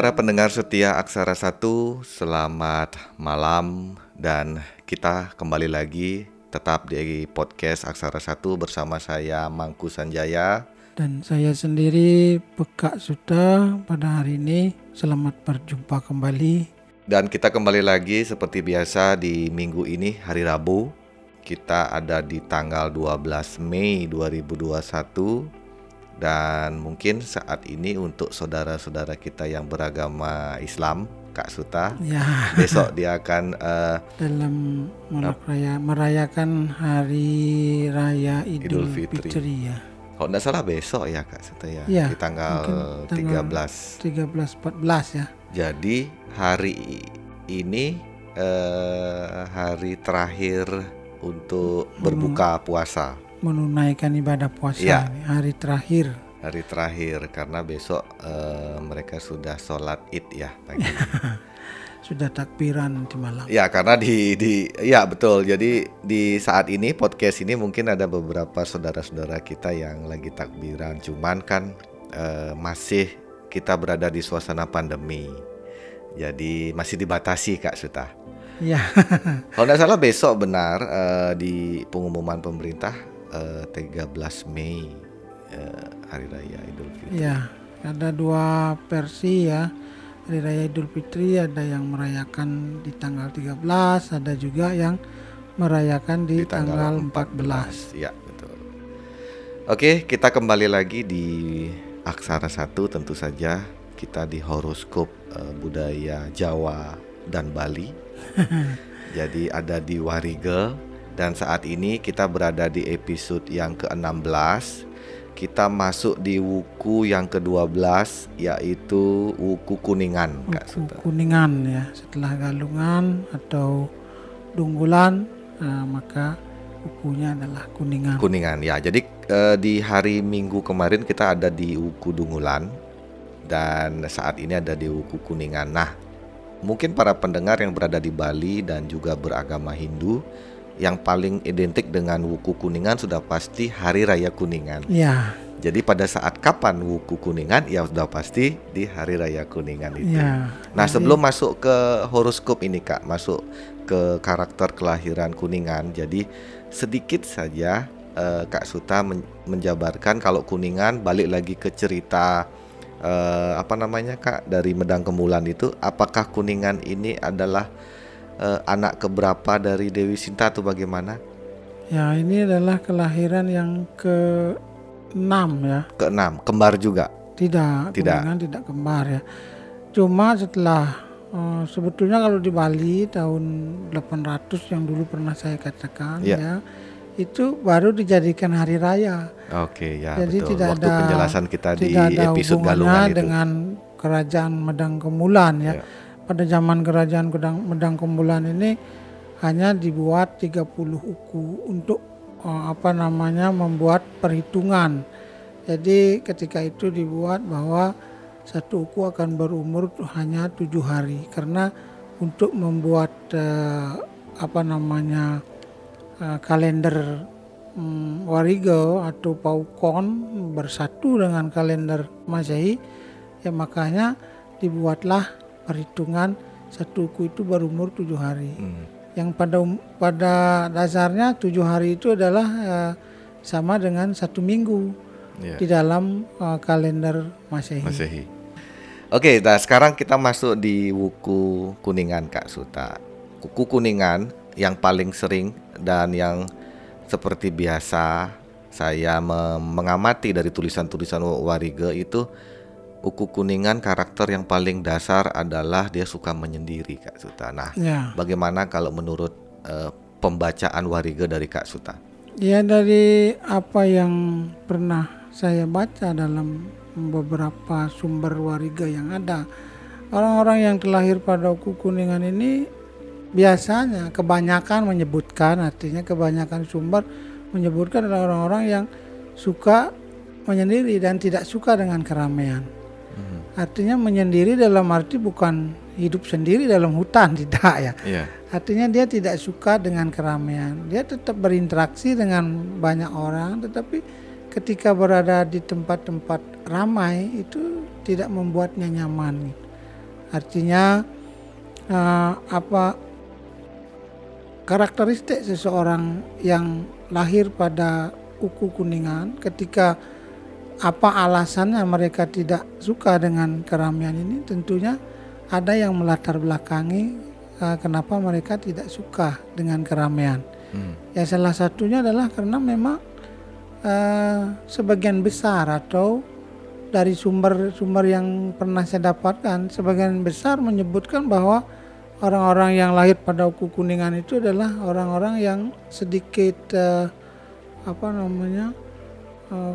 Para pendengar setia Aksara Satu, selamat malam dan kita kembali lagi tetap di podcast Aksara Satu bersama saya Mangku Sanjaya dan saya sendiri Pekak Suta pada hari ini. Selamat berjumpa kembali. Dan kita kembali lagi seperti biasa di minggu ini hari Rabu. Kita ada di tanggal 12 Mei 2021 dan mungkin saat ini untuk saudara-saudara kita yang beragama Islam, Kak Suta, ya. besok dia akan uh, dalam meraya, merayakan hari raya Idul, Idul Fitri. Fitri ya. Kalau tidak salah besok ya Kak Suta ya, ya di tanggal, tanggal 13. 13 14 ya. Jadi hari ini uh, hari terakhir untuk berbuka puasa menunaikan ibadah puasa ya. hari terakhir. Hari terakhir karena besok uh, mereka sudah sholat id ya pagi. sudah takbiran nanti malam. Ya karena di di ya betul. Jadi di saat ini podcast ini mungkin ada beberapa saudara-saudara kita yang lagi takbiran. Cuman kan uh, masih kita berada di suasana pandemi. Jadi masih dibatasi Kak Suta. Ya. Kalau tidak salah besok benar uh, di pengumuman pemerintah uh, eh, 13 Mei uh, Hari Raya Idul Fitri. Ya, ada dua versi ya. Hari Raya Idul Fitri ada yang merayakan di tanggal 13, ada juga yang merayakan di, di tanggal, tanggal 14. 14. Ya, betul. Oke, kita kembali lagi di Aksara Satu tentu saja kita di horoskop uh, budaya Jawa dan Bali. Jadi ada di Warige dan saat ini kita berada di episode yang ke-16 Kita masuk di wuku yang ke-12 Yaitu wuku kuningan Wuku kuningan ya. Setelah galungan atau dunggulan nah, Maka wukunya adalah kuningan. Kuningan ya. Jadi eh, di hari minggu kemarin kita ada di wuku dungulan Dan saat ini ada di wuku kuningan. Nah mungkin para pendengar yang berada di Bali dan juga beragama Hindu yang paling identik dengan Wuku Kuningan sudah pasti Hari Raya Kuningan. Ya. Jadi pada saat kapan Wuku Kuningan ya sudah pasti di Hari Raya Kuningan itu. Ya. Nah, Jadi... sebelum masuk ke horoskop ini Kak, masuk ke karakter kelahiran Kuningan. Jadi sedikit saja uh, Kak Suta men menjabarkan kalau Kuningan balik lagi ke cerita uh, apa namanya Kak dari Medang Kemulan itu apakah Kuningan ini adalah uh, anak keberapa dari Dewi Sinta atau bagaimana? Ya ini adalah kelahiran yang ke enam ya. Ke enam, kembar juga? Tidak, tidak. tidak kembar ya. Cuma setelah uh, sebetulnya kalau di Bali tahun 800 yang dulu pernah saya katakan ya, ya itu baru dijadikan hari raya. Oke ya Jadi betul. tidak Waktu ada penjelasan kita tidak di ada episode galungan itu dengan kerajaan Medang Kemulan ya. ya pada zaman kerajaan Medang Kumbulan ini hanya dibuat 30 uku untuk uh, apa namanya membuat perhitungan. Jadi ketika itu dibuat bahwa satu uku akan berumur hanya tujuh hari karena untuk membuat uh, apa namanya uh, kalender um, Warigo atau Paukon bersatu dengan kalender Masehi ya makanya dibuatlah perhitungan satu uku itu berumur tujuh hari. Hmm. Yang pada um, pada dasarnya tujuh hari itu adalah uh, sama dengan satu minggu yeah. di dalam uh, kalender Masehi. Masehi. Oke, nah sekarang kita masuk di wuku kuningan Kak Suta. Kuku kuningan yang paling sering dan yang seperti biasa saya mengamati dari tulisan-tulisan Warige itu Uku Kuningan karakter yang paling dasar adalah dia suka menyendiri Kak Suta. Nah, ya. bagaimana kalau menurut uh, pembacaan Wariga dari Kak Suta? Ya dari apa yang pernah saya baca dalam beberapa sumber Wariga yang ada, orang-orang yang terlahir pada Uku Kuningan ini biasanya kebanyakan menyebutkan, artinya kebanyakan sumber menyebutkan adalah orang-orang yang suka menyendiri dan tidak suka dengan keramaian. Artinya menyendiri dalam arti bukan hidup sendiri dalam hutan tidak ya. Yeah. Artinya dia tidak suka dengan keramaian. Dia tetap berinteraksi dengan banyak orang tetapi ketika berada di tempat-tempat ramai itu tidak membuatnya nyaman. Artinya uh, apa karakteristik seseorang yang lahir pada uku kuningan ketika apa alasannya mereka tidak suka dengan keramaian ini tentunya ada yang melatar belakangi uh, kenapa mereka tidak suka dengan keramaian. Hmm. Ya salah satunya adalah karena memang uh, sebagian besar atau dari sumber-sumber yang pernah saya dapatkan sebagian besar menyebutkan bahwa orang-orang yang lahir pada uku kuningan itu adalah orang-orang yang sedikit uh, apa namanya uh,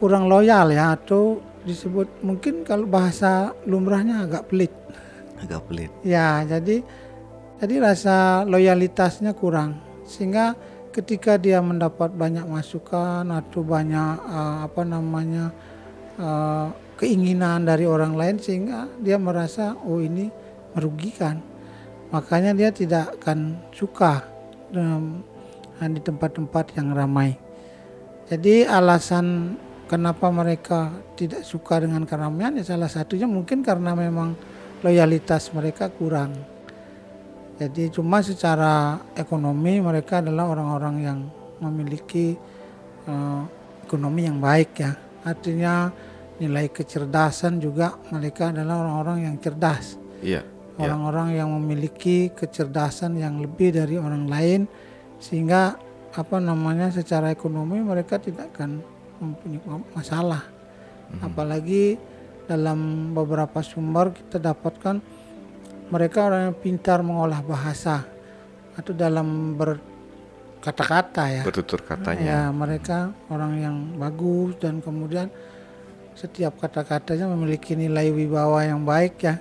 kurang loyal ya atau disebut mungkin kalau bahasa lumrahnya agak pelit. Agak pelit. Ya, jadi jadi rasa loyalitasnya kurang sehingga ketika dia mendapat banyak masukan atau banyak uh, apa namanya uh, keinginan dari orang lain sehingga dia merasa oh ini merugikan. Makanya dia tidak akan suka um, di tempat-tempat yang ramai. Jadi alasan kenapa mereka tidak suka dengan keramaian ya salah satunya mungkin karena memang loyalitas mereka kurang. Jadi cuma secara ekonomi mereka adalah orang-orang yang memiliki uh, ekonomi yang baik ya. Artinya nilai kecerdasan juga mereka adalah orang-orang yang cerdas. Iya. Orang-orang yang memiliki kecerdasan yang lebih dari orang lain sehingga apa namanya secara ekonomi mereka tidak akan mempunyai masalah. Hmm. Apalagi dalam beberapa sumber kita dapatkan mereka orang yang pintar mengolah bahasa atau dalam berkata-kata ya. Bertutur katanya. Ya, mereka orang yang bagus dan kemudian setiap kata-katanya memiliki nilai wibawa yang baik ya.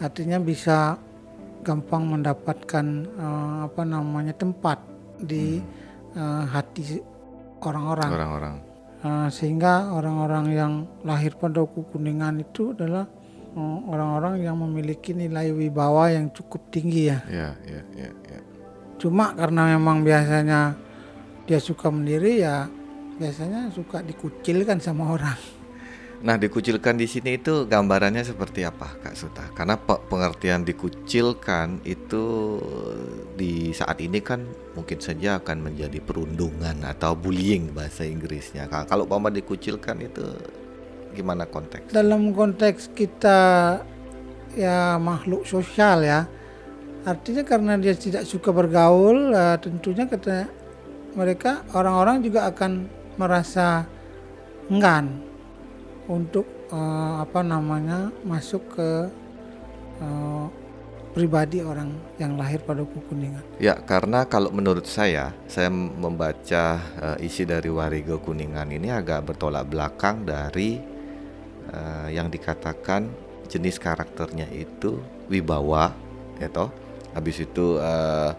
Artinya bisa gampang mendapatkan uh, apa namanya tempat di hmm. uh, hati orang-orang. Orang-orang. Uh, sehingga orang-orang yang lahir pada kuningan itu adalah uh, orang-orang yang memiliki nilai wibawa yang cukup tinggi ya. Ya, ya, ya, ya. Cuma karena memang biasanya dia suka mendiri ya biasanya suka dikucilkan sama orang. Nah, dikucilkan di sini itu gambarannya seperti apa, Kak Suta? Karena pengertian dikucilkan itu di saat ini kan mungkin saja akan menjadi perundungan atau bullying bahasa Inggrisnya. Kalau Mama dikucilkan itu gimana konteks? Dalam konteks kita ya makhluk sosial ya. Artinya karena dia tidak suka bergaul, uh, tentunya kata mereka orang-orang juga akan merasa enggan untuk uh, apa namanya masuk ke uh, pribadi orang yang lahir pada kuningan. Ya, karena kalau menurut saya, saya membaca uh, isi dari Warigo Kuningan ini agak bertolak belakang dari uh, yang dikatakan jenis karakternya itu wibawa, ya. Habis itu uh,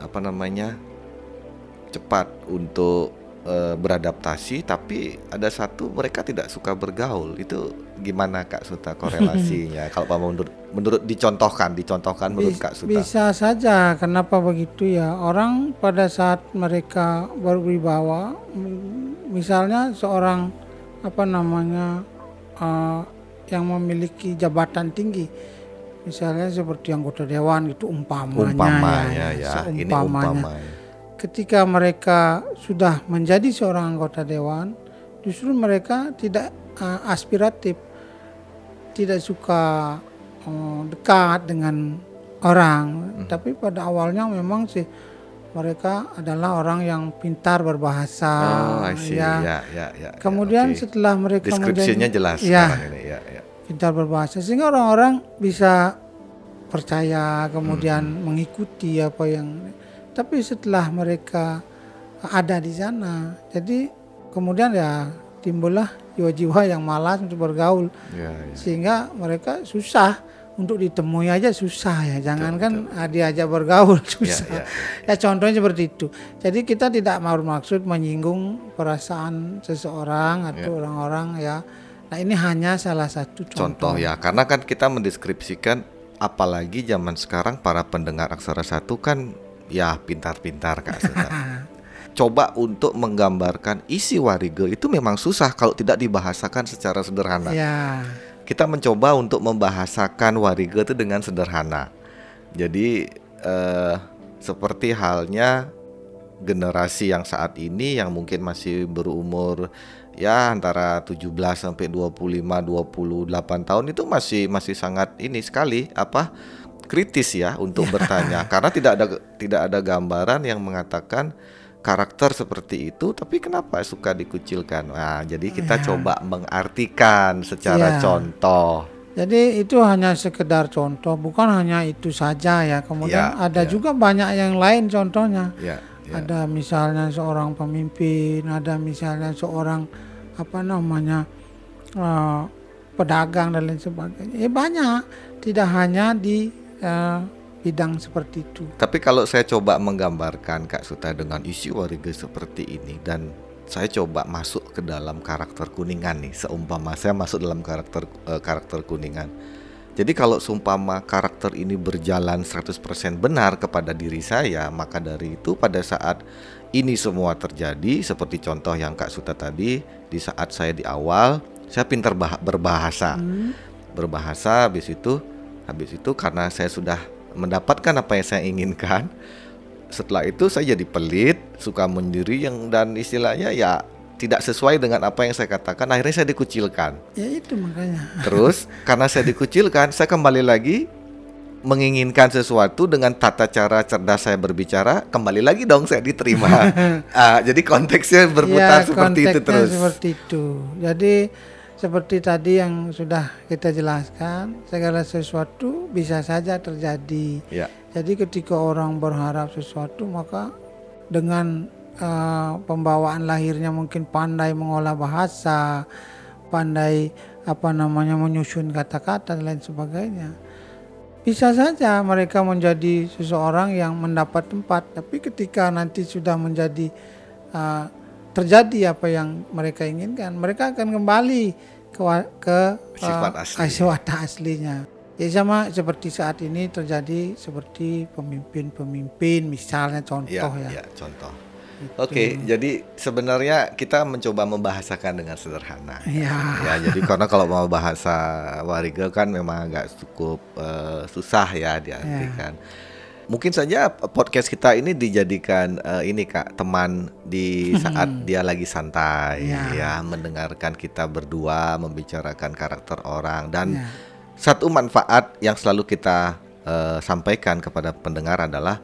apa namanya? cepat untuk uh, beradaptasi tapi ada satu mereka tidak suka bergaul. Itu gimana Kak Suta korelasinya? Kalau Pak menurut menurut dicontohkan dicontohkan menurut Kak Suta. bisa saja kenapa begitu ya? Orang pada saat mereka berwibawa misalnya seorang apa namanya uh, yang memiliki jabatan tinggi misalnya seperti anggota dewan itu umpamanya, umpamanya ya, ya, ya. ini umpamanya ketika mereka sudah menjadi seorang anggota dewan, justru mereka tidak uh, aspiratif, tidak suka uh, dekat dengan orang. Hmm. Tapi pada awalnya memang sih mereka adalah orang yang pintar berbahasa. Oh, ya. Ya, ya, ya, Kemudian okay. setelah mereka deskripsinya menjadi, jelas ya, ini. Ya, ya. Pintar berbahasa sehingga orang-orang bisa percaya kemudian hmm. mengikuti apa yang tapi setelah mereka ada di sana, jadi kemudian ya timbullah jiwa-jiwa yang malas untuk bergaul, ya, ya. sehingga mereka susah untuk ditemui aja susah ya, jangankan diajak bergaul ya, susah. Ya, ya, ya. ya contohnya seperti itu. Jadi kita tidak mau maksud menyinggung perasaan seseorang atau ya. orang-orang ya. Nah ini hanya salah satu contoh. Contoh ya, karena kan kita mendeskripsikan apalagi zaman sekarang para pendengar aksara satu kan ya pintar-pintar Kak. Coba untuk menggambarkan isi warigo itu memang susah kalau tidak dibahasakan secara sederhana. Ya. kita mencoba untuk membahasakan warige itu dengan sederhana. Jadi eh, seperti halnya generasi yang saat ini yang mungkin masih berumur ya antara 17 sampai 25 28 tahun itu masih masih sangat ini sekali apa kritis ya untuk ya. bertanya karena tidak ada tidak ada gambaran yang mengatakan karakter seperti itu tapi kenapa suka dikucilkan. Nah, jadi kita ya. coba mengartikan secara ya. contoh. Jadi itu hanya sekedar contoh, bukan hanya itu saja ya. Kemudian ya, ada ya. juga banyak yang lain contohnya. Ya Ya. Ada misalnya seorang pemimpin, ada misalnya seorang apa namanya uh, pedagang dan lain sebagainya. Ya banyak, tidak hanya di uh, bidang seperti itu. Tapi kalau saya coba menggambarkan Kak Suta dengan isi warga seperti ini dan saya coba masuk ke dalam karakter kuningan nih, seumpama saya masuk dalam karakter uh, karakter kuningan jadi kalau sumpama karakter ini berjalan 100% benar kepada diri saya, maka dari itu pada saat ini semua terjadi seperti contoh yang Kak Suta tadi, di saat saya di awal saya pintar berbahasa. Hmm. Berbahasa habis itu habis itu karena saya sudah mendapatkan apa yang saya inginkan, setelah itu saya jadi pelit, suka mendiri yang dan istilahnya ya tidak sesuai dengan apa yang saya katakan akhirnya saya dikucilkan. Ya itu makanya. Terus karena saya dikucilkan saya kembali lagi menginginkan sesuatu dengan tata cara cerdas saya berbicara kembali lagi dong saya diterima. Ah, jadi konteksnya berputar ya, seperti itu terus. seperti itu. Jadi seperti tadi yang sudah kita jelaskan segala sesuatu bisa saja terjadi ya. jadi ketika orang berharap sesuatu maka dengan uh, pembawaan lahirnya mungkin pandai mengolah bahasa, pandai apa namanya menyusun kata-kata dan lain sebagainya. Bisa saja mereka menjadi seseorang yang mendapat tempat, tapi ketika nanti sudah menjadi uh, terjadi apa yang mereka inginkan, mereka akan kembali ke ke sifat uh, asli. sifat aslinya. Ya sama seperti saat ini terjadi seperti pemimpin-pemimpin misalnya contoh ya. ya. ya contoh Oke, okay, jadi sebenarnya kita mencoba membahasakan dengan sederhana. Ya. ya, jadi karena kalau mau bahasa Wariga kan memang agak cukup uh, susah ya diartikan. Ya. Mungkin saja podcast kita ini dijadikan uh, ini Kak teman di saat dia lagi santai ya. ya, mendengarkan kita berdua membicarakan karakter orang dan ya. satu manfaat yang selalu kita uh, sampaikan kepada pendengar adalah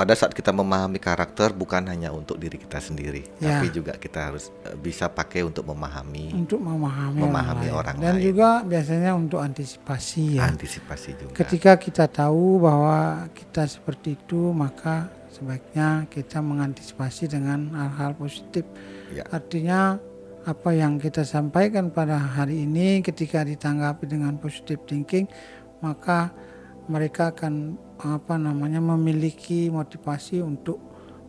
pada saat kita memahami karakter bukan hanya untuk diri kita sendiri, ya. tapi juga kita harus uh, bisa pakai untuk memahami untuk memahami, memahami orang, orang dan lain. juga biasanya untuk antisipasi ya. Antisipasi juga. Ketika kita tahu bahwa kita seperti itu, maka sebaiknya kita mengantisipasi dengan hal-hal positif. Ya. Artinya apa yang kita sampaikan pada hari ini ketika ditanggapi dengan positive thinking, maka mereka akan apa namanya memiliki motivasi untuk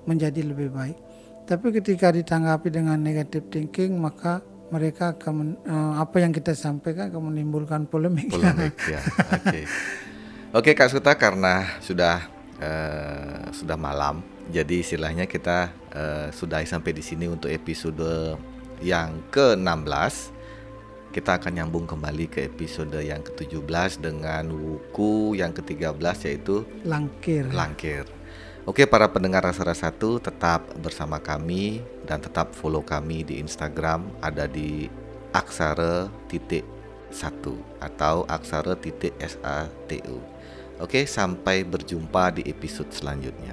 menjadi lebih baik. Tapi ketika ditanggapi dengan negative thinking maka mereka akan uh, apa yang kita sampaikan akan menimbulkan polemik. Polemik ya. Oke. Okay. Okay, Kak Suta karena sudah uh, sudah malam, jadi istilahnya kita uh, sudah sampai di sini untuk episode yang ke-16 kita akan nyambung kembali ke episode yang ke-17 dengan buku yang ke-13 yaitu Langkir. Langkir. Oke para pendengar rasa-rasa satu tetap bersama kami dan tetap follow kami di Instagram ada di aksara titik satu atau aksara titik satu. Oke sampai berjumpa di episode selanjutnya.